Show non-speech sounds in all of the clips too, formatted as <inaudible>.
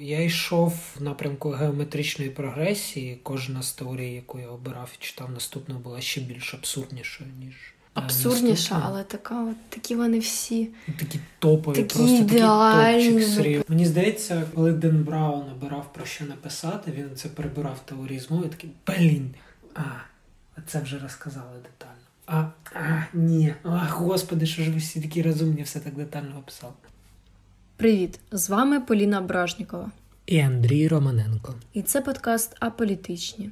Я йшов в напрямку геометричної прогресії. Кожна з теорій, яку я обирав і читав, наступна була ще більш абсурднішою, ніж. е, Абсурдніша, наступна. але така, от, такі вони всі. Такі топові, Такі просто ідеальні. такий топчик. Мені здається, коли Ден Браун обирав про що написати, він це прибирав теорії змови, такий блін. А, це вже розказали детально. А, а, ні. А, господи, що ж ви всі такі розумні, все так детально описали. Привіт! З вами Поліна Бражнікова. І Андрій Романенко. І це подкаст Аполітичні.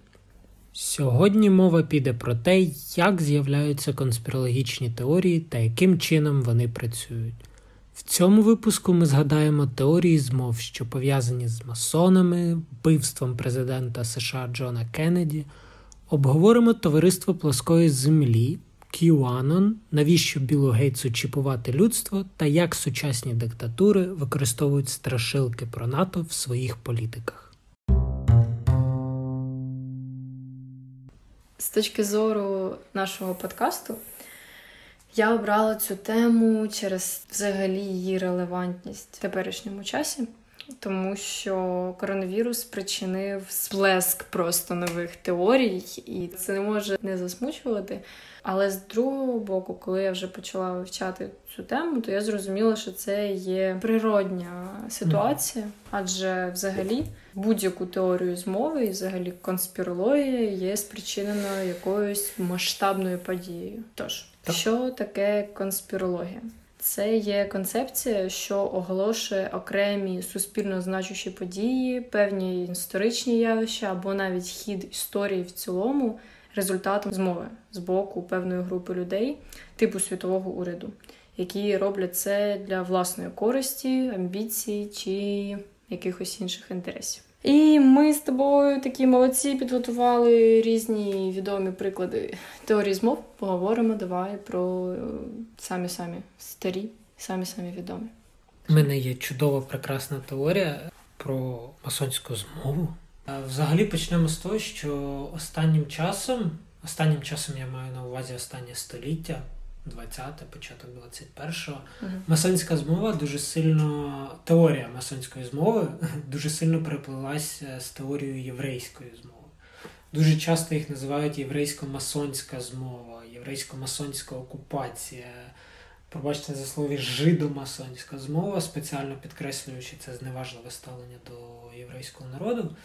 Сьогодні мова піде про те, як з'являються конспірологічні теорії та яким чином вони працюють. В цьому випуску ми згадаємо теорії змов, що пов'язані з масонами, вбивством президента США Джона Кеннеді, обговоримо товариство плоскої землі, QAnon, навіщо Білу Гейтсу чіпувати людство та як сучасні диктатури використовують страшилки про НАТО в своїх політиках. З точки зору нашого подкасту, я обрала цю тему через взагалі її релевантність в теперішньому часі, тому що коронавірус спричинив сплеск просто нових теорій, і це не може не засмучувати. Але з другого боку, коли я вже почала вивчати цю тему, то я зрозуміла, що це є природня ситуація, адже взагалі будь-яку теорію змови і взагалі конспірологія є спричиненою якоюсь масштабною подією. Тож, Так. що таке конспірологія? Це є концепція, що оголошує окремі суспільно значущі події, певні історичні явища або навіть хід історії в цілому результатом змови з боку певної групи людей, типу світового уряду, які роблять це для власної користі, амбіцій чи якихось інших інтересів. І ми з тобою такі молодці підготували різні відомі приклади теорії змов. Поговоримо давай про е, самі самі старі, самі самі відомі. У мене є чудова прекрасна теорія про масонську змову. Взагалі почнемо з того, що останнім часом, останнім часом я маю на увазі останнє століття, 20-те, початок 21-го, Мгм. масонська змова дуже сильно, теорія масонської змови <laughs> дуже сильно переплилася з теорією єврейської змови. Дуже часто їх називають єврейсько-масонська змова, єврейсько-масонська окупація. Пробачте за слові жидомасонська змова, спеціально підкреслюючи це зневажливе ставлення до єврейського народу.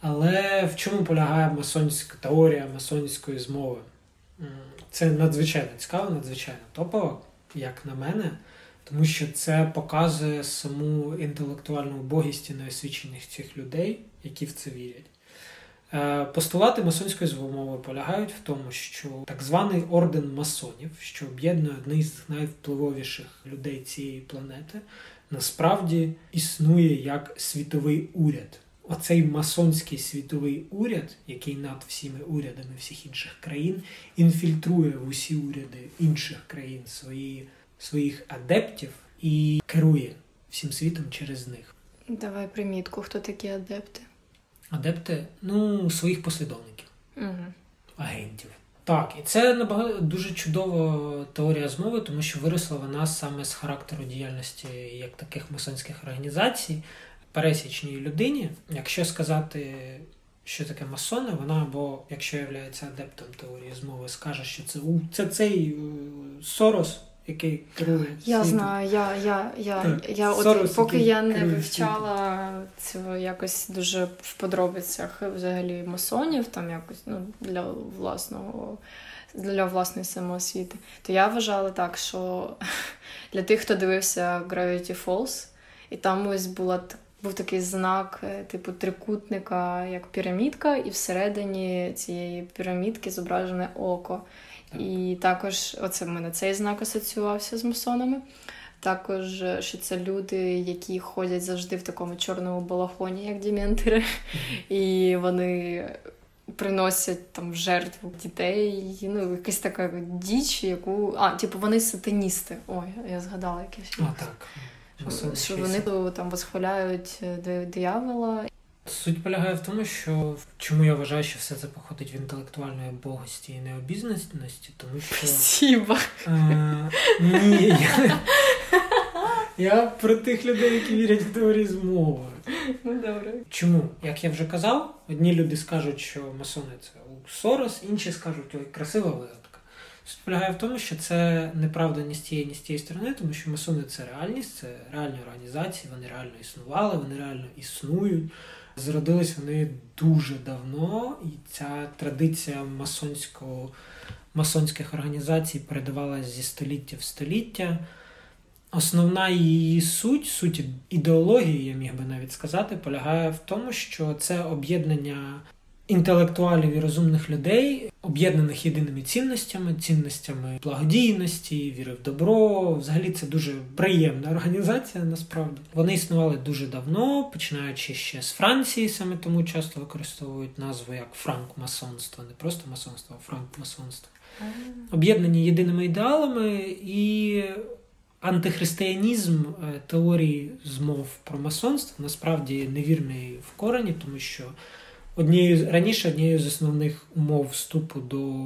Але в чому полягає масонська теорія масонської змови? Це надзвичайно цікаво, надзвичайно топово, як на мене, тому що це показує саму інтелектуальну убогість і неосвічених цих людей, які в це вірять. Е, Постулати масонської змови полягають в тому, що так званий орден масонів, що об'єднує одних з найвпливовіших людей цієї планети, насправді існує як світовий уряд. Оцей масонський світовий уряд, який над всіми урядами всіх інших країн, інфільтрує в усі уряди інших країн свої, своїх адептів і керує всім світом через них. Давай примітку, хто такі адепти. Адепти, ну, своїх послідовників. Угу. агентів. Так, і це набагато дуже чудова теорія змови, тому що виросла вона саме з характеру діяльності як таких масонських організацій, пересічній людині. Якщо сказати, що таке масони, вона або, якщо є адептом теорії змови, скаже, що це, це цей е, Сорос, який керує. Я світом. знаю, я, я, я, Так, я от, поки я не вивчала цього якось дуже в подробицях взагалі масонів, там якось ну, для власного. Для власної самоосвіти, то я вважала так, що <laughs> для тих, хто дивився Gravity Falls, і там ось була т- був такий знак, е, типу трикутника, як пірамідка, і всередині цієї пірамідки зображене око. І також оце в мене цей знак асоціювався з масонами. Також, е, що це люди, які ходять завжди в такому чорному балахоні, як діментери, і вони приносять там жертву дітей. Ну, якась така діч, яку. А, типу, вони сатаністи. Ой, я згадала якесь. А, так. Що, вони то, там восхваляють е, диявола. Суть полягає в тому, що чому я вважаю, що все це походить в інтелектуальної богості і необізнаності, тому що Спасибо. е, ні, я, Я про тих людей, які вірять в теорії змови. Ну, добре. Чому? Як я вже казав, одні люди скажуть, що масони це Сорос, інші скажуть, ой, красива вигадка. Суть полягає в тому, що це неправда ні з тієї, ні з тієї сторони, тому що масони це реальність, це реальні організації, вони реально існували, вони реально існують. Зродились вони дуже давно, і ця традиція масонського, масонських організацій передавалася зі століття в століття. Основна її суть, суть ідеології, я міг би навіть сказати, полягає в тому, що це об'єднання інтелектуалів і розумних людей, об'єднаних єдиними цінностями, цінностями благодійності, віри в добро. Взагалі це дуже приємна організація. Насправді вони існували дуже давно, починаючи ще з Франції, саме тому часто використовують назву як франкмасонство, не просто масонство, а франкмасонство. Об'єднані єдиними ідеалами і. Антихристиянізм е, теорії змов про масонство насправді невірний в корені, тому що Однією раніше однією з основних умов вступу до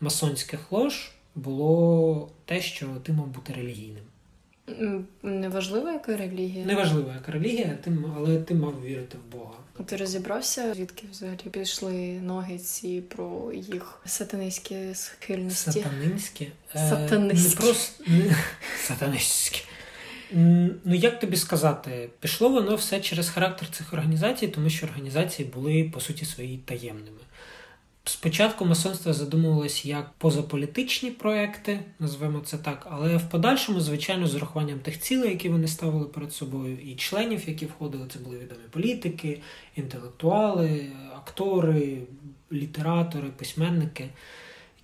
масонських лож було те, що ти мав бути релігійним. Неважливо, яка релігія? Неважливо, яка релігія, але ти мав вірити в Бога. Ти розібрався, звідки взагалі пішли ноги ці про їх сатанинські схильності? Сатанинські? Сатанинські. Е, не просто. <laughs> Сатанинські. Ну, як тобі сказати, пішло воно все через характер цих організацій, тому що організації були, по суті, свої таємними. Спочатку масонство задумувалось як позаполітичні проекти, назвемо це так, але в подальшому, звичайно, з урахуванням тих цілей, які вони ставили перед собою, і членів, які входили, це були відомі політики, інтелектуали, актори, літератори, письменники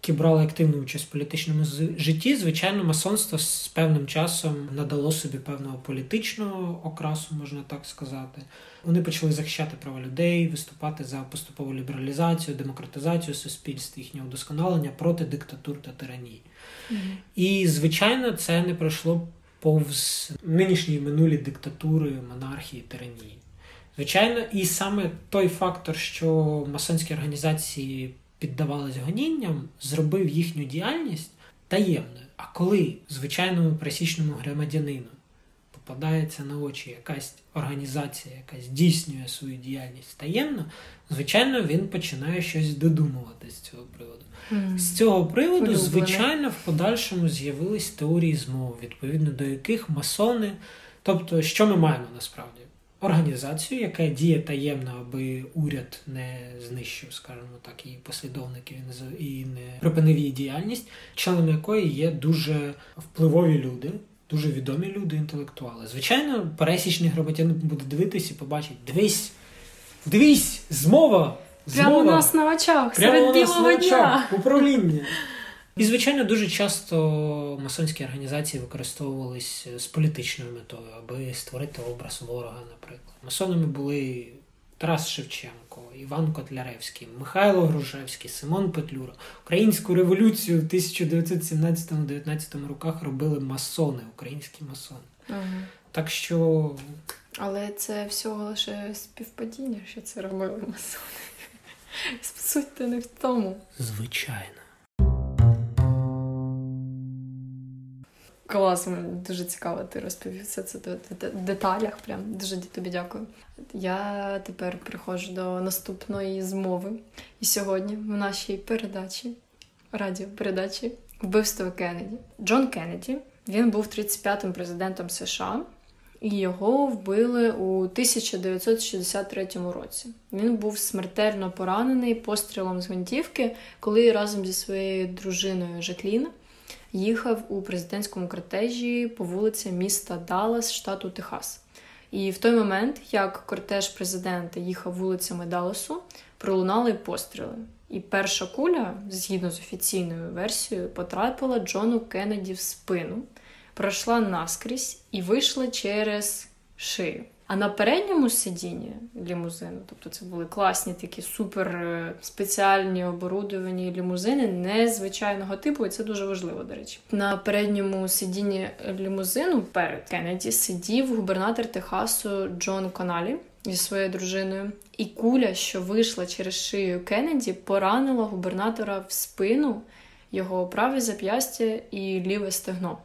які брали активну участь в політичному житті, звичайно, масонство з певним часом надало собі певного політичного окрасу, можна так сказати. Вони почали захищати права людей, виступати за поступову лібералізацію, демократизацію суспільства, їхнє удосконалення проти диктатур та тиранії. Mm-hmm. І, звичайно, це не пройшло повз нинішньої минулі диктатури, монархії, тиранії. Звичайно, і саме той фактор, що масонські організації піддавались гонінням, зробив їхню діяльність таємною. А коли звичайному пересічному громадянину попадається на очі якась організація, яка здійснює свою діяльність таємно, звичайно, він починає щось додумувати з цього приводу. Mm. З цього приводу, звичайно, в подальшому з'явились теорії змов, відповідно до яких масони. Тобто, що ми маємо насправді? Організацію, яка діє таємно, аби уряд не знищив, скажімо так, її послідовників і не припинив її діяльність, членом якої є дуже впливові люди. Дуже відомі люди, інтелектуали. Звичайно, пересічний громадянин буде дивитись і побачить: дивись, дивись, змова! змова Прямо у нас на очах, Прямо серед білого дня. управління. І, звичайно, дуже часто масонські організації використовувались з політичною метою, аби створити образ ворога, наприклад. Масонами були Тарас Шевченко, Іван Котляревський, Михайло Грушевський, Симон Петлюра. Українську революцію в 1917-19 роках робили масони, українські масони. Ага. Так що. Але це всього лише співпадіння, що це робили масони. <laughs> Суть не в тому. Звичайно. Клас, дуже цікаво, ти розповів все це в деталях. Прям дуже тобі дякую. Я тепер приходжу до наступної змови. І сьогодні в нашій передачі, радіопередачі Вбивство Кеннеді. Джон Кеннеді він був 35-м президентом США, і його вбили у 1963 році. Він був смертельно поранений пострілом з гвинтівки, коли разом зі своєю дружиною Жаклін їхав у президентському кортежі по вулиці міста Даллас, штату Техас. І в той момент, як кортеж президента їхав вулицями Далласу, пролунали постріли. І перша куля, згідно з офіційною версією, потрапила Джону Кеннеді в спину, пройшла наскрізь і вийшла через шию. А на передньому сидінні лімузину, тобто це були класні такі супер е, спеціальні оборудовані лімузини незвичайного типу, і це дуже важливо, до речі. На передньому сидінні лімузину перед Кеннеді сидів губернатор Техасу Джон Коналі зі своєю дружиною. І куля, що вийшла через шию Кеннеді, поранила губернатора в спину, його праве зап'ястя і ліве стегно.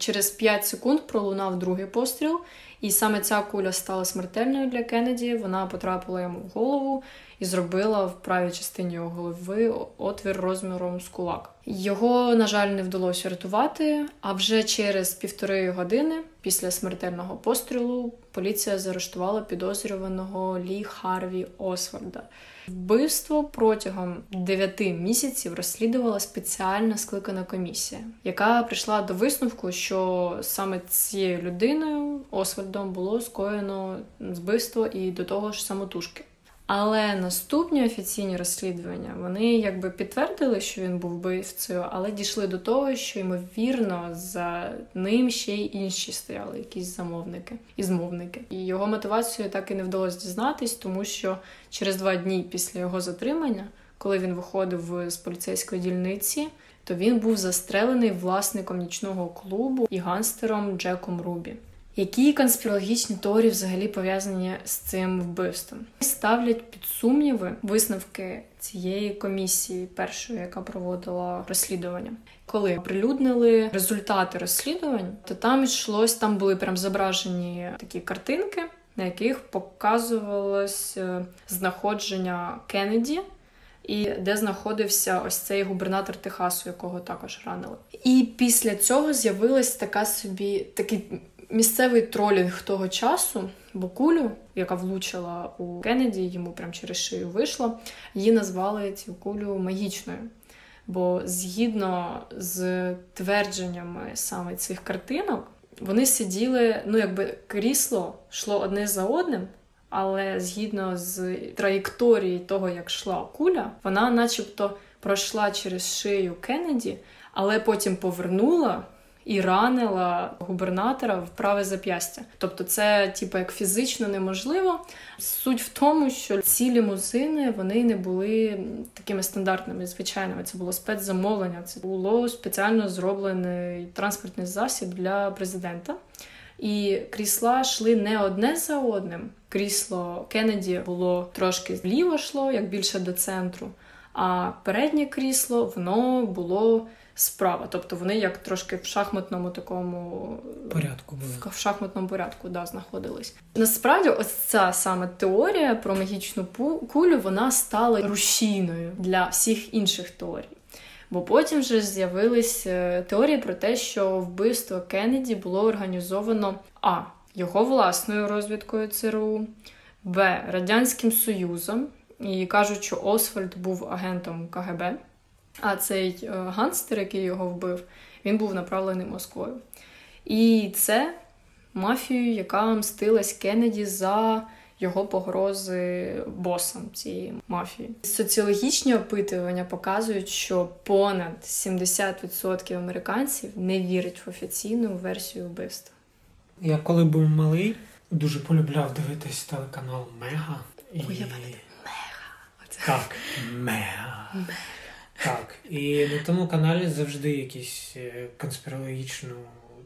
Через 5 секунд пролунав другий постріл, і саме ця куля стала смертельною для Кеннеді. Вона потрапила йому в голову і зробила в правій частині його голови отвір розміром з кулак. Його, на жаль, не вдалося рятувати. А вже через півтори години після смертельного пострілу поліція заарештувала підозрюваного Лі Харві Освальда. Вбивство протягом 9 місяців розслідувала спеціальна скликана комісія, яка прийшла до висновку, що саме цією людиною Освальдом було скоєно збивство і до того ж самотужки. Але наступні офіційні розслідування вони якби підтвердили, що він був вбивцею, але дійшли до того, що ймовірно за ним ще й інші стояли, якісь замовники і змовники. І його мотивацію так і не вдалося дізнатись, тому що через два дні після його затримання, коли він виходив з поліцейської дільниці, то він був застрелений власником нічного клубу і ганстером Джеком Рубі. Які конспірологічні теорії взагалі пов'язані з цим вбивством? Ставлять під сумніви висновки цієї комісії, першої, яка проводила розслідування. Коли оприлюднили результати розслідувань, то там йшлось, там були прям зображені такі картинки, на яких показувалось е, знаходження Кеннеді. І де знаходився ось цей губернатор Техасу, якого також ранили. І після цього з'явилась така собі такий місцевий тролінг того часу, бо кулю, яка влучила у Кеннеді, йому прям через шию вийшла, її назвали цю кулю магічною. Бо згідно з твердженнями саме цих картинок, вони сиділи, ну якби крісло йшло одне за одним, але згідно з траєкторії того, як йшла куля, вона, начебто, пройшла через шию Кеннеді, але потім повернула і ранила губернатора в праве зап'ястя. Тобто, це, типу, як фізично неможливо. Суть в тому, що ці лімузини вони не були такими стандартними, звичайними. Це було спецзамовлення, це було спеціально зроблений транспортний засіб для президента. І крісла йшли не одне за одним. Крісло Кеннеді було трошки вліво йшло, як більше до центру. А переднє крісло воно було справа. Тобто вони як трошки в шахматному такому порядку були. в шахматному порядку да, знаходились. Насправді, ось ця саме теорія про магічну кулю вона стала рушійною для всіх інших теорій. Бо потім вже з'явились е, теорії про те, що вбивство Кеннеді було організовано а. Його власною розвідкою ЦРУ, Б. Радянським Союзом. І кажуть, що Освальд був агентом КГБ. А цей е, ганстер, який його вбив, він був направлений Москвою. І це мафію, яка мстилась Кеннеді за його погрози босам цієї мафії. Соціологічні опитування показують, що понад 70% американців не вірять в офіційну версію вбивства. Я коли був малий, дуже полюбляв дивитись телеканал Мега. І... Ой, я Мега. Оце. Так, Мега. Мега. Так, і на тому каналі завжди якісь е, конспірологічну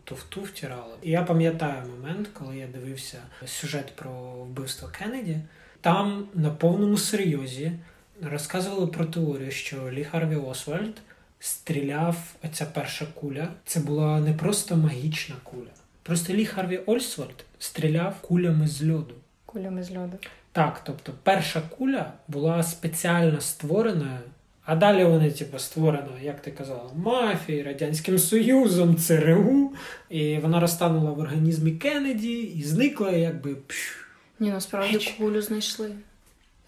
туфту втирали. І я пам'ятаю момент, коли я дивився сюжет про вбивство Кеннеді. Там на повному серйозі розказували про теорію, що Лі Харві Освальд стріляв оця перша куля. Це була не просто магічна куля. Просто Лі Харві Освальд стріляв кулями з льоду. Кулями з льоду. Так, тобто перша куля була спеціально створеною а далі вони, типу, створено, як ти казала, мафією, Радянським Союзом, ЦРУ, і вона розтанула в організмі Кеннеді і зникла, якби. Ні, насправді кулю знайшли.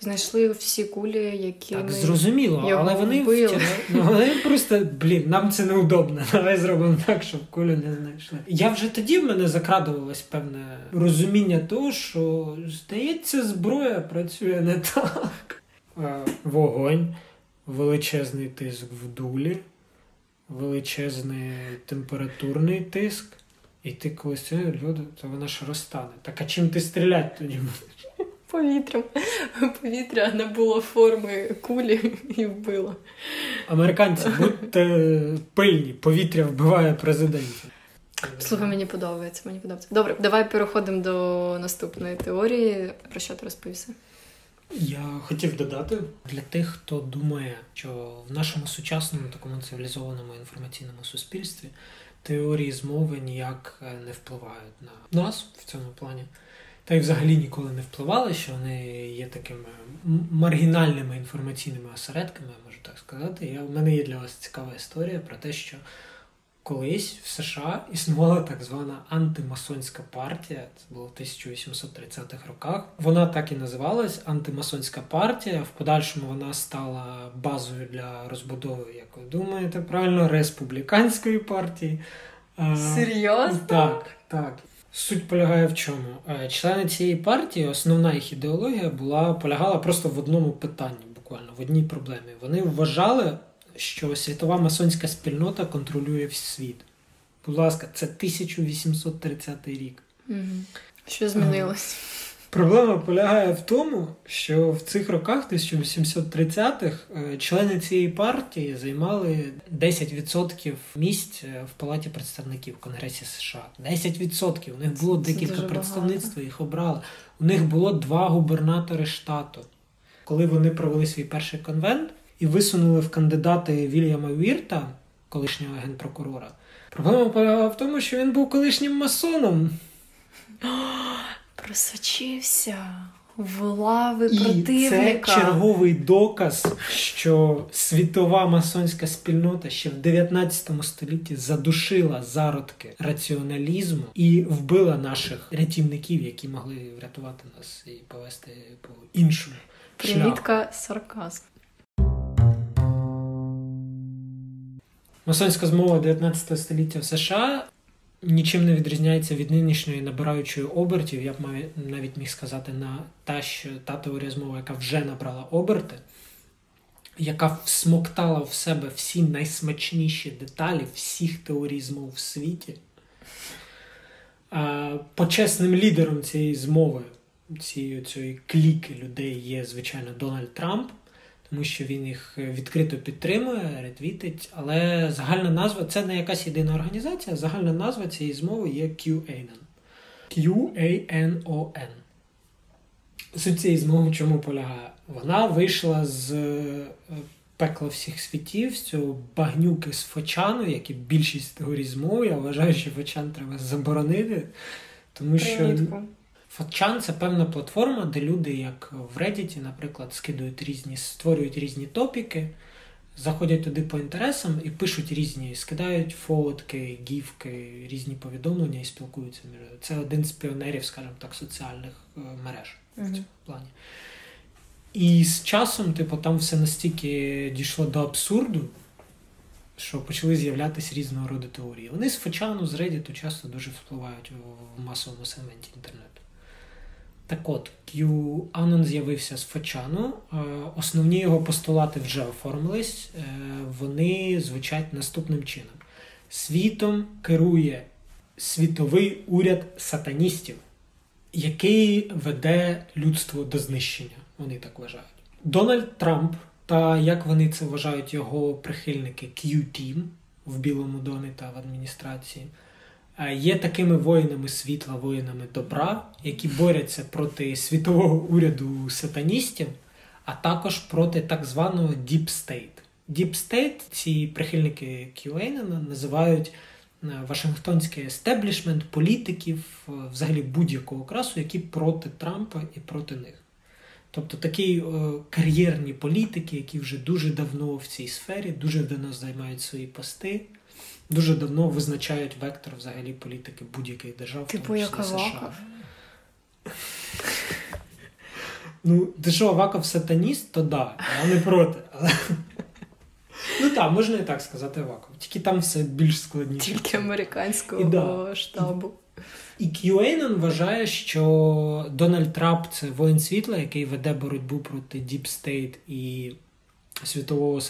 Знайшли всі кулі, які. Так, зрозуміло, але вони вбили. Ну, вони просто, блін, нам це неудобно. <laughs> Давай зробимо так, щоб кулю не знайшли. Я вже тоді в мене закрадувалось певне розуміння того, що, здається, зброя працює не так. Вогонь величезний тиск в дулі, величезний температурний тиск, і ти коли стріляєш, люди, то вона ж розтане. Так а чим ти стріляти тоді будеш? <laughs> Повітрям. Повітря не було форми кулі і вбило. Американці, <laughs> будьте пильні, повітря вбиває президентів. Слухай, мені подобається, мені подобається. Добре, давай переходимо до наступної теорії. Про що ти розповісти? Я хотів додати для тих, хто думає, що в нашому сучасному такому цивілізованому інформаційному суспільстві теорії змови ніяк е, не впливають на нас в цьому плані. Та й взагалі ніколи не впливали, що вони є такими маргінальними інформаційними осередками, можу так сказати. Я, У мене є для вас цікава історія про те, що колись в США існувала так звана антимасонська партія. Це було в 1830-х роках. Вона так і називалась антимасонська партія. В подальшому вона стала базою для розбудови, як ви думаєте, правильно, республіканської партії. Серйозно? Так, так. Суть полягає в чому? Е, члени цієї партії, основна їх ідеологія була полягала просто в одному питанні, буквально в одній проблемі. Вони вважали, що світова масонська спільнота контролює світ. Будь ласка, це 1830 рік. Угу. Що змінилось? Проблема полягає в тому, що в цих роках, 1830-х, е, члени цієї партії займали 10% місць е, в Палаті представників в Конгресі США. 10%. У них було декілька представництв, їх обрали. У них було два губернатори штату. Коли вони провели свій перший конвент і висунули в кандидати Вільяма Вірта, колишнього генпрокурора, проблема полягала в тому, що він був колишнім масоном просочився в лави І противника. Це черговий доказ, що світова масонська спільнота ще в 19 столітті задушила зародки раціоналізму і вбила наших рятівників, які могли врятувати нас і повести по іншому. Примітка сарказм. Масонська змова 19 століття в США нічим не відрізняється від нинішньої набираючої обертів. Я б навіть міг сказати на та, що та теорія змови, яка вже набрала оберти, яка всмоктала в себе всі найсмачніші деталі всіх теорій змов в світі. Почесним лідером цієї змови, цієї цієї кліки людей є, звичайно, Дональд Трамп тому що він їх відкрито підтримує, ретвітить. Але загальна назва це не якась єдина організація, загальна назва цієї змови є QAnon. Q-A-N-O-N. Суть цієї змови чому полягає? Вона вийшла з е, пекла всіх світів, з цього багнюки з Фочану, як і більшість теорій змови. Я вважаю, що Фочан треба заборонити. Тому що Фотчан це певна платформа, де люди, як в Reddit, наприклад, скидують різні, створюють різні топіки, заходять туди по інтересам і пишуть різні, скидають фотки, гівки, різні повідомлення і спілкуються між. Це один з піонерів, скажімо так, соціальних е, мереж mm-hmm. в цьому плані. І з часом, типу, там все настільки дійшло до абсурду, що почали з'являтися різного роду теорії. Вони з Фочану, з Reddit часто дуже впливають в масовому сегменті інтернету. Так от, QAnon з'явився з Фачану. Е, основні його постулати вже оформились. Е, вони звучать наступним чином: світом керує світовий уряд сатаністів, який веде людство до знищення. Вони так вважають. Дональд Трамп та як вони це вважають його прихильники Q-Team в Білому домі та в адміністрації є такими воїнами світла, воїнами добра, які борються проти світового уряду сатаністів, а також проти так званого Deep State. Deep State ці прихильники Кюейнена називають е, Вашингтонський естеблішмент політиків, е, взагалі будь-якого красу, які проти Трампа і проти них. Тобто такі о, е, кар'єрні політики, які вже дуже давно в цій сфері, дуже давно займають свої пости, дуже давно визначають вектор взагалі політики будь-яких держав. Типу як Аваков? Ну, ти що, Аваков сатаніст, то да, я не проти. Але... Ну так, можна і так сказати Аваков. Тільки там все більш складніше. Тільки американського і, да. штабу. І Кьюейнон вважає, що Дональд Трамп це воїн світла, який веде боротьбу проти Deep State і світового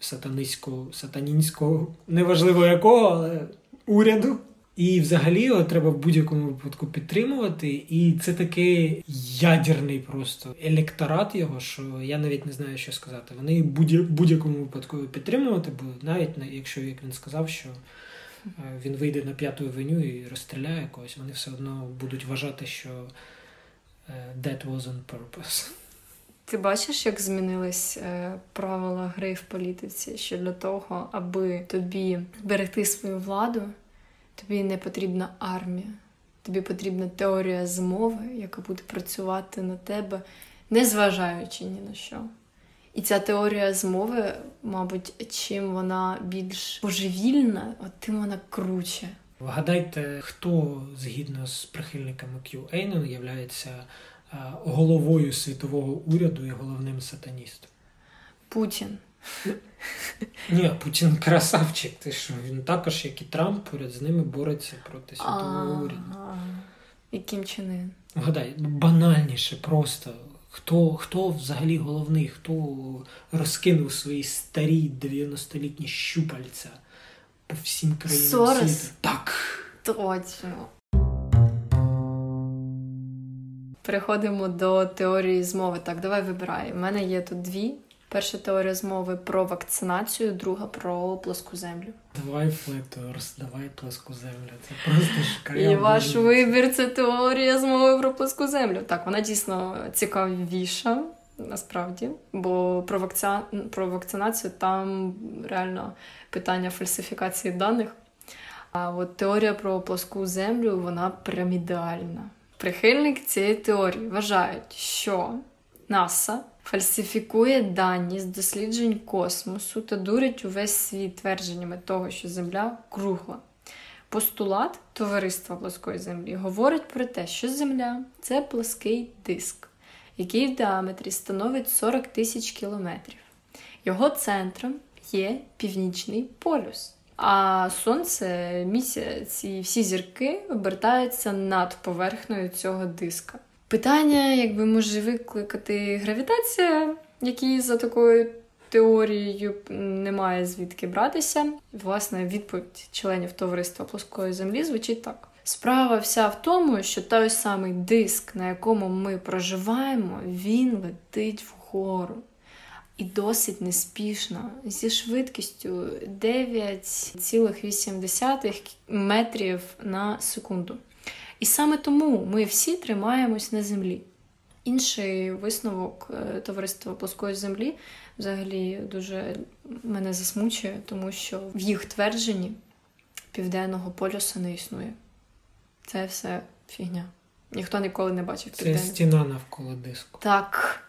сатаністського, сатанінського, неважливо якого, але уряду. І взагалі його треба в будь-якому випадку підтримувати. І це такий ядерний просто електорат його, що я навіть не знаю, що сказати. Вони в будь-якому випадку підтримувати будуть, навіть якщо як він сказав, що е, він вийде на п'яту веню і розстріляє когось, вони все одно будуть вважати, що е, that was purpose. Ти бачиш, як змінились е, правила гри в політиці, що для того, аби тобі берегти свою владу, тобі не потрібна армія, тобі потрібна теорія змови, яка буде працювати на тебе, незважаючи ні на що. І ця теорія змови, мабуть, чим вона більш божевільна, от тим вона круче. Вгадайте, хто згідно з прихильниками QAnon є головою світового уряду і головним сатаністом? Путін. Ні, Путін красавчик. Ти що він також, як і Трамп, поряд з ними бореться проти світового уряду. Яким чином? Вгадай, банальніше просто. Хто хто взагалі головний, хто розкинув свої старі 90-літні щупальця по всім країнам Сорос? світу? Так. Точно. Переходимо до теорії змови. Так, давай вибирай. У мене є тут дві. Перша теорія змови про вакцинацію, друга про плоску землю. Давай флетурс, давай плоску землю. Це просто шкаля. І ваш вибір це теорія змови про плоску землю. Так, вона дійсно цікавіша, насправді, бо про вакци... про вакцинацію там реально питання фальсифікації даних. А от теорія про плоску землю вона прям ідеальна. Прихильники цієї теорії вважають, що НАСА фальсифікує дані з досліджень космосу та дурить увесь світ твердженнями того, що Земля кругла. Постулат товариства плоскої землі говорить про те, що Земля це плоский диск, який в діаметрі становить 40 тисяч кілометрів. Його центром є північний полюс. А сонце, місяць і всі зірки обертаються над поверхнею цього диска. Питання, якби може викликати гравітація, який за такою теорією немає звідки братися. Власне, відповідь членів товариства плоскої землі звучить так. Справа вся в тому, що той самий диск, на якому ми проживаємо, він летить вгору. І досить неспішно, зі швидкістю 9,8 метрів на секунду. І саме тому ми всі тримаємось на землі. Інший висновок е, товариства плоскої землі взагалі дуже мене засмучує, тому що в їх твердженні південного полюса не існує. Це все фігня. Ніхто ніколи не бачив південний. Це стіна навколо диску. Так.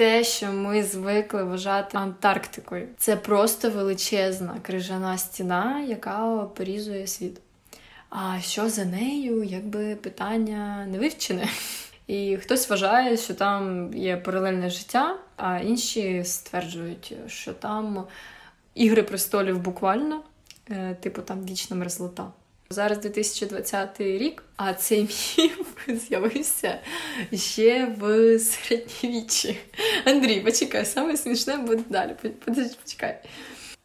Те, що ми звикли вважати Антарктикою, це просто величезна крижана стіна, яка порізує світ. А що за нею, якби питання не вивчене. І хтось вважає, що там є паралельне життя, а інші стверджують, що там ігри престолів буквально, е, типу там вічна мерзлота. Зараз 2020 рік, а цей міф <laughs> з'явився ще в середньовіччі. Андрій, почекай, саме смішне буде далі. Почекай.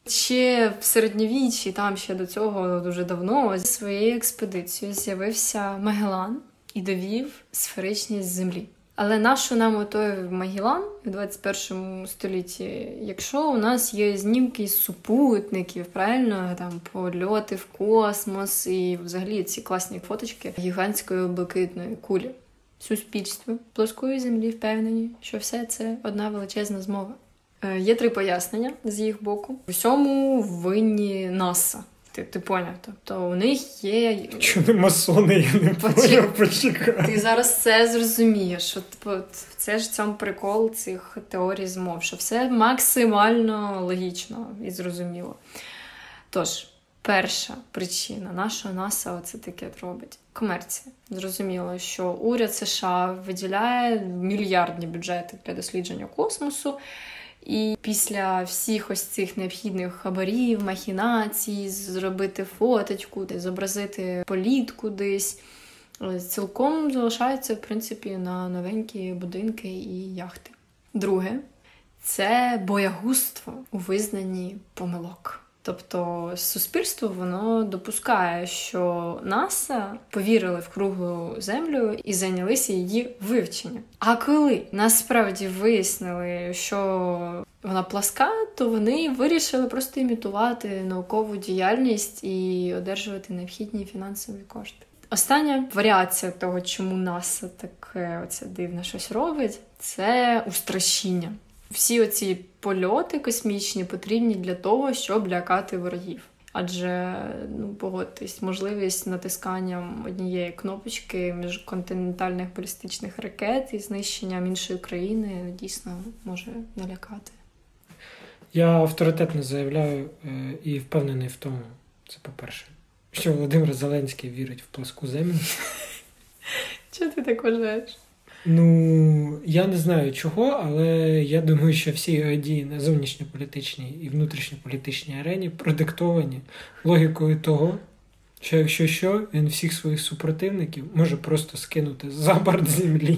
Ще в середньовіччі, там ще до цього дуже давно, зі своєю експедицією з'явився Магелан і довів сферичність землі. Але нащо нам отой Магелан в 21 столітті, якщо у нас є знімки з супутників, правильно там польоти в космос і взагалі ці класні фоточки гігантської блакитної кулі. Суспільство плоскої землі впевнені, що все це одна величезна змова. Е, є три пояснення з їх боку. Усьому винні НАСА. Ти ти поняв? Тобто у них є. Чому не масони, я не поняв, почекай. Ти зараз це зрозумієш. що типу, Це ж цьому прикол цих теорій змов, що все максимально логічно і зрозуміло. Тож, перша причина нашого НАСА оце таке робить. Комерція. Зрозуміло, що уряд США виділяє мільярдні бюджети для дослідження космосу. І після всіх ось цих необхідних хабарів, махінацій, зробити фоточку, десь зобразити політ кудись, цілком залишаються, в принципі, на новенькі будинки і яхти. Друге це боягузтво у визнанні помилок. Тобто суспільство воно допускає, що НАСА повірили в круглу землю і зайнялися її вивченням. А коли насправді вияснили, що вона пласка, то вони вирішили просто імітувати наукову діяльність і одержувати необхідні фінансові кошти. Остання варіація того, чому НАСА таке оце дивне щось робить, це устрашіння всі оці польоти космічні потрібні для того, щоб лякати ворогів. Адже ну погодьтесь, можливість натисканням однієї кнопочки міжконтинентальних балістичних ракет і знищенням іншої країни дійсно може налякати. Я авторитетно заявляю е, і впевнений в тому, це по-перше, що Володимир Зеленський вірить в пласку землю. Чого ти так вважаєш? Ну, я не знаю чого, але я думаю, що всі його дії на зовнішньополітичній і внутрішньополітичній арені продиктовані логікою того, що якщо що, він всіх своїх супротивників може просто скинути за борт землі.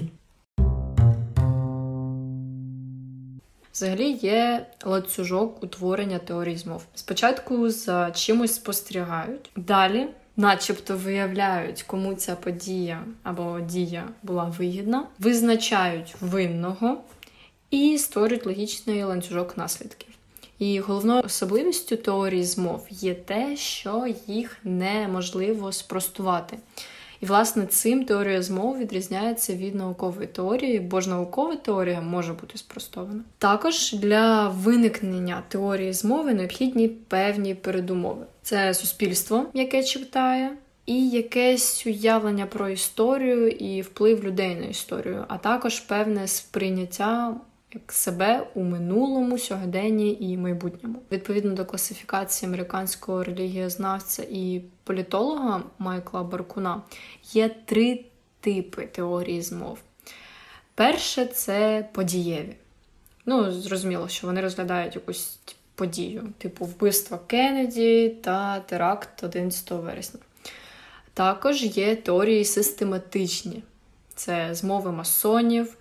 Взагалі є ланцюжок утворення теорії змов. Спочатку за чимось спостерігають, далі, начебто, виявляють, кому ця подія або дія була вигідна, визначають винного і створюють логічний ланцюжок наслідків. І головною особливістю теорії змов є те, що їх неможливо спростувати. І, власне, цим теорія змов відрізняється від наукової теорії, бо ж наукова теорія може бути спростована. Також для виникнення теорії змови необхідні певні передумови: це суспільство, яке читає. І якесь уявлення про історію і вплив людей на історію, а також певне сприйняття як себе у минулому, сьогоденні і майбутньому. Відповідно до класифікації американського релігієзнавця і політолога Майкла Баркуна є три типи теорії змов. Перше це подієві. Ну, зрозуміло, що вони розглядають якусь подію, типу вбивства Кеннеді та теракт 11 вересня. Також є теорії систематичні: це змови масонів,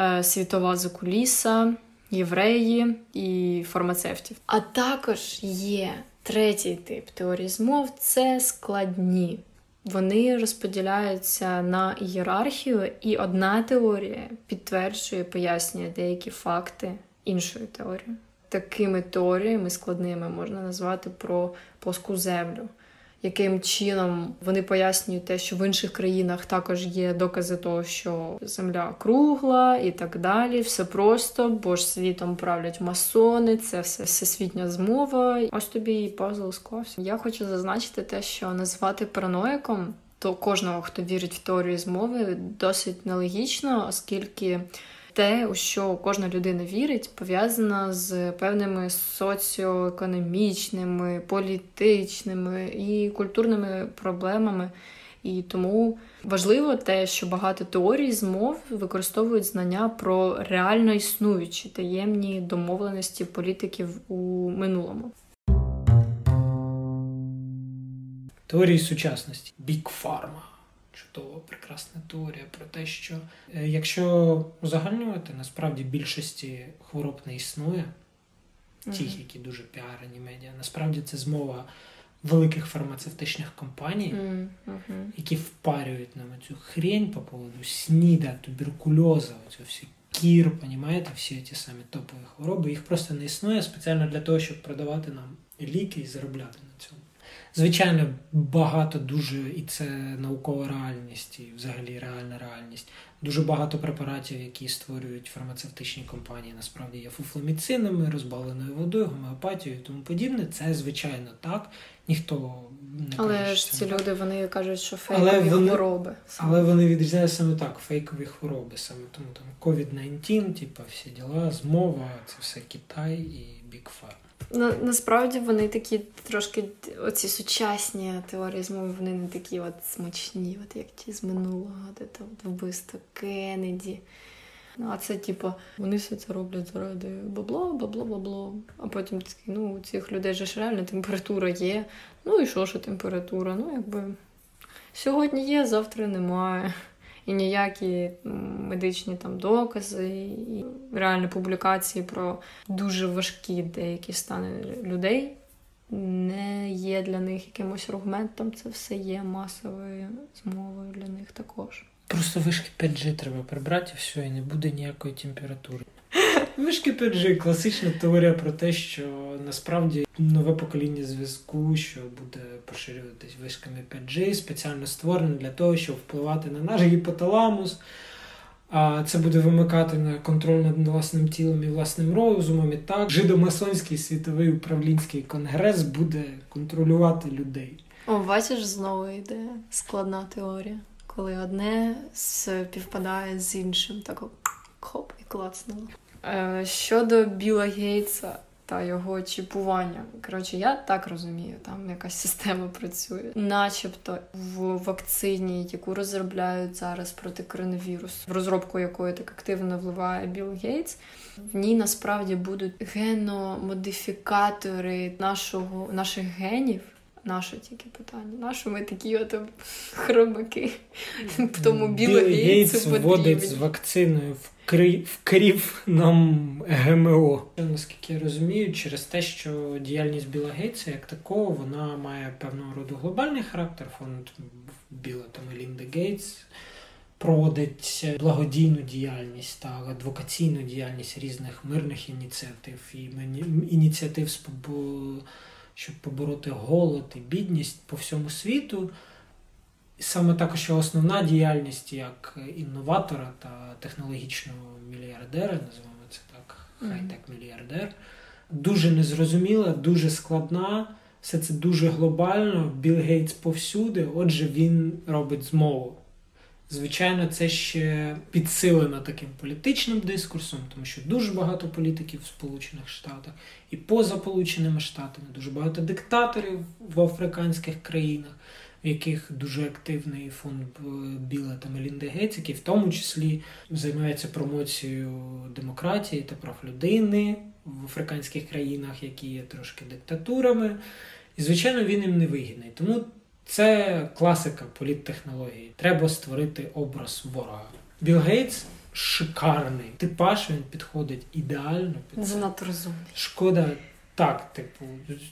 Е, світова закуліса, євреї і фармацевтів. А також є третій тип теорії змов це складні. Вони розподіляються на ієрархію, і одна теорія підтверджує, пояснює деякі факти іншої теорії. Такими теоріями складними можна назвати про плоску землю яким чином вони пояснюють те, що в інших країнах також є докази того, що земля кругла і так далі. Все просто, бо ж світом правлять масони, це все всесвітня змова. Ось тобі і пазл склався. Я хочу зазначити те, що назвати параноїком. То кожного, хто вірить в теорію змови, досить нелогічно, оскільки те, у що кожна людина вірить, пов'язана з певними соціоекономічними, політичними і культурними проблемами. І тому важливо те, що багато теорій змов використовують знання про реально існуючі таємні домовленості політиків у минулому. Теорії сучасності Big Pharma чудова, прекрасна теорія про те, що е, якщо узагальнювати, насправді більшості хвороб не існує, тих, які дуже піарені медіа. Насправді це змова великих фармацевтичних компаній, які впарюють нам цю хрень по поводу сніда, туберкульоза, оцю всі кір, понімаєте, всі ті самі топові хвороби. Їх просто не існує спеціально для того, щоб продавати нам ліки і заробляти на цьому. Звичайно, багато дуже, і це наукова реальність, і взагалі реальна реальність. Дуже багато препаратів, які створюють фармацевтичні компанії, насправді є фуфломіцинами, розбавленою водою, гомеопатією і тому подібне. Це звичайно так. Ніхто не але каже, ж ці так. люди вони кажуть, що фейкові вони, хвороби. Але вони відрізняють саме так, фейкові хвороби. Саме тому там COVID-19, типу, всі діла, змова, це все Китай і Big На, Насправді вони такі трошки оці сучасні теорії змови, вони не такі от смачні, от як ті з минулого, де там вбивство Кеннеді. Ну, а це, типу, вони все це роблять заради бабло, бабло, бабло. А потім такі, ну, у цих людей ж реально температура є. Ну і що, що температура? Ну, якби сьогодні є, завтра немає і ніякі медичні там докази, і реальні публікації про дуже важкі деякі стани людей не є для них якимось аргументом. Це все є масовою змовою для них також. Просто вишки 5G треба прибрати, і все, і не буде ніякої температури. Вишки 5G – класична теорія про те, що насправді нове покоління зв'язку, що буде поширюватись вишками 5G, спеціально створене для того, щоб впливати на наш гіпоталамус, А це буде вимикати на контроль над власним тілом і власним розумом. І так жидомасонський світовий управлінський конгрес буде контролювати людей. О, бачиш, знову йде складна теорія, коли одне співпадає з іншим, так хоп і клацнуло. Е, щодо Біла Гейтса та його чіпування. Коротше, я так розумію, там якась система працює, начебто в вакцині, яку розробляють зараз проти коронавірусу, в розробку якої так активно вливає Білл Гейтс. В ній насправді будуть геномодифікатори нашого наших генів. Наше тільки питання. Нащо ми такі от хромаки? Тому Білл Гейтс вводить з вакциною в вкрів нам ГМО. Наскільки я розумію, через те, що діяльність Біла Гейтса як такого, вона має певного роду глобальний характер. Фонд Біла та Мелінда Гейтс проводить благодійну діяльність та адвокаційну діяльність різних мирних ініціатив і ініціатив, щоб побороти голод і бідність по всьому світу саме також основна діяльність як інноватора та технологічного мільярдера, називаємо це так, хай-тек мільярдер, дуже незрозуміла, дуже складна. Все це дуже глобально. Білл Гейтс повсюди, отже, він робить змову. Звичайно, це ще підсилено таким політичним дискурсом, тому що дуже багато політиків в Сполучених Штатах і поза Сполученими Штатами, дуже багато диктаторів в африканських країнах в яких дуже активний фонд Біла та Мелінди Гейтс, який в тому числі займається промоцією демократії та прав людини в африканських країнах, які є трошки диктатурами. І, звичайно, він їм не вигідний. Тому це класика політтехнології. Треба створити образ ворога. Білл Гейтс шикарний типаж, він підходить ідеально. Під Занадто розумний. Шкода, так, типу,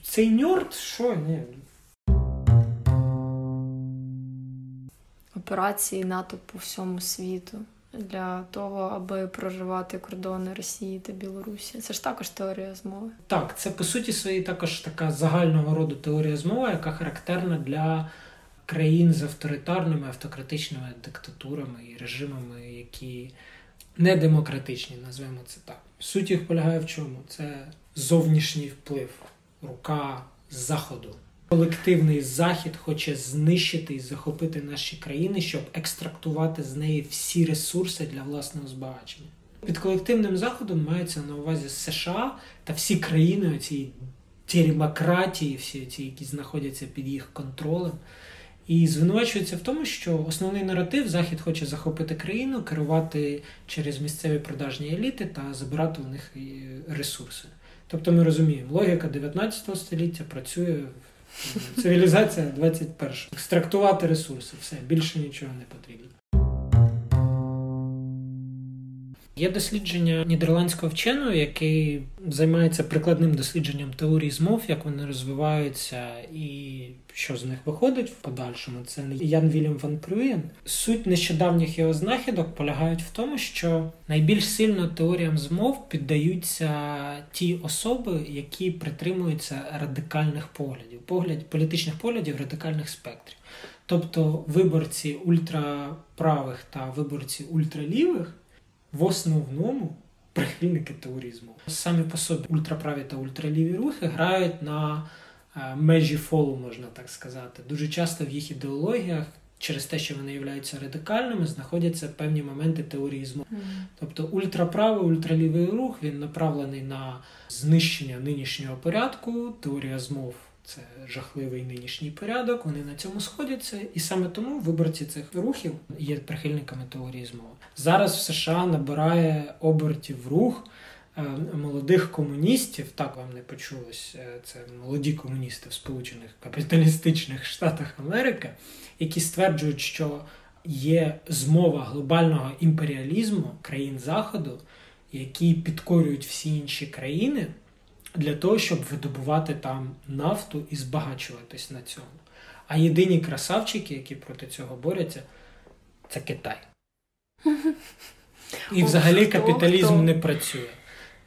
цей ньорд, що ні. Операції НАТО по всьому світу для того, аби проривати кордони Росії та Білорусі. Це ж також теорія змови. Так, це по суті своїй також така загального роду теорія змови, яка характерна для країн з авторитарними автократичними диктатурами і режимами, які не демократичні, назвемо це так. Суть їх полягає в чому? Це зовнішній вплив, рука заходу. Колективний захід хоче знищити і захопити наші країни, щоб екстрактувати з неї всі ресурси для власного збагачення. Під колективним заходом мається на увазі США та всі країни цієї демократії, всі ці, які знаходяться під їх контролем. І звинувачується в тому, що основний наратив Захід хоче захопити країну, керувати через місцеві продажні еліти та забирати у них ресурси. Тобто ми розуміємо, логіка 19 століття працює Цивілізація 21. Екстрактувати ресурси, все, більше нічого не потрібно. Є дослідження нідерландського вченого, який займається прикладним дослідженням теорії змов, як вони розвиваються і що з них виходить в подальшому. Це Ян Вільям Ван Крюєн. Суть нещодавніх його знахідок полягають в тому, що найбільш сильно теоріям змов піддаються ті особи, які притримуються радикальних поглядів, погляд політичних поглядів радикальних спектрів. Тобто виборці ультраправих та виборці ультралівих в основному прихильники теорізму. Самі по собі ультраправі та ультраліві рухи грають на е, межі фолу, можна так сказати. Дуже часто в їх ідеологіях. Через те, що вони являються радикальними, знаходяться певні моменти теорізму. Mm. Тобто ультраправий, ультралівий рух він направлений на знищення нинішнього порядку, теорія змов це жахливий нинішній порядок. Вони на цьому сходяться, і саме тому виборці цих рухів є прихильниками теорії змови. Зараз в США набирає обертів рух. Е, молодих комуністів, так вам не почулось, е, це молоді комуністи в Сполучених Капіталістичних Штатах Америки, які стверджують, що є змова глобального імперіалізму країн Заходу, які підкорюють всі інші країни для того, щоб видобувати там нафту і збагачуватись на цьому. А єдині красавчики, які проти цього борються, це Китай. І взагалі капіталізм не працює.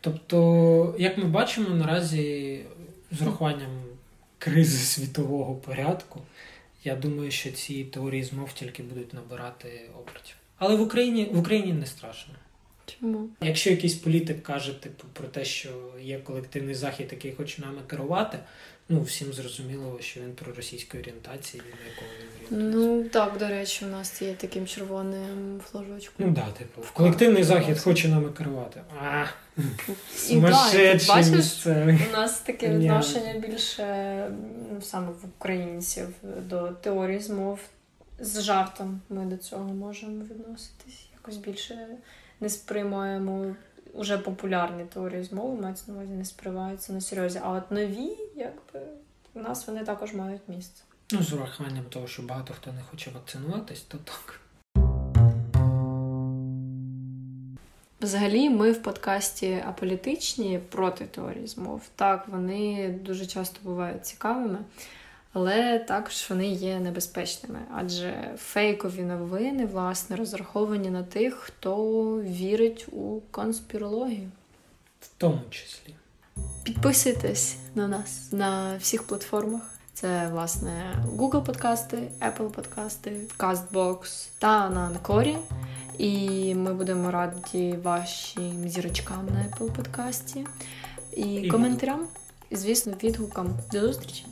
Тобто, як ми бачимо, наразі з урахуванням кризи світового порядку, я думаю, що ці теорії змов тільки будуть набирати обертів. Але в Україні в Україні не страшно. Чому? Якщо якийсь політик каже, типу, про те, що є колективний захід, який хоче нами керувати, ну всім зрозуміло, що він про російську орієнтацію, на якого він орієнтується. Ну так, до речі, у нас є таким червоним флажочком. Ну да, типу, в колективний захід хоче нами керувати. А, І да, бачиш. У нас таке відношення більше ну, саме в українців до теорії змов з жартом. Ми до цього можемо відноситись. Якось більше не сприймаємо уже популярні теорії змови, мається на увазі не сприймаються на серйозі. А от нові, якби у нас вони також мають місце. Ну, з урахуванням того, що багато хто не хоче вакцинуватись, то так. Взагалі, ми в подкасті аполітичні проти теорії змов. Так, вони дуже часто бувають цікавими, але також вони є небезпечними, адже фейкові новини, власне, розраховані на тих, хто вірить у конспірологію. В тому числі. Підписуйтесь на нас на всіх платформах. Це, власне, Google подкасти, Apple подкасти, CastBox та на Анкорі. І ми будемо раді вашим зірочкам на Apple подкасті і, І коментарям, і, звісно, відгукам. До зустрічі!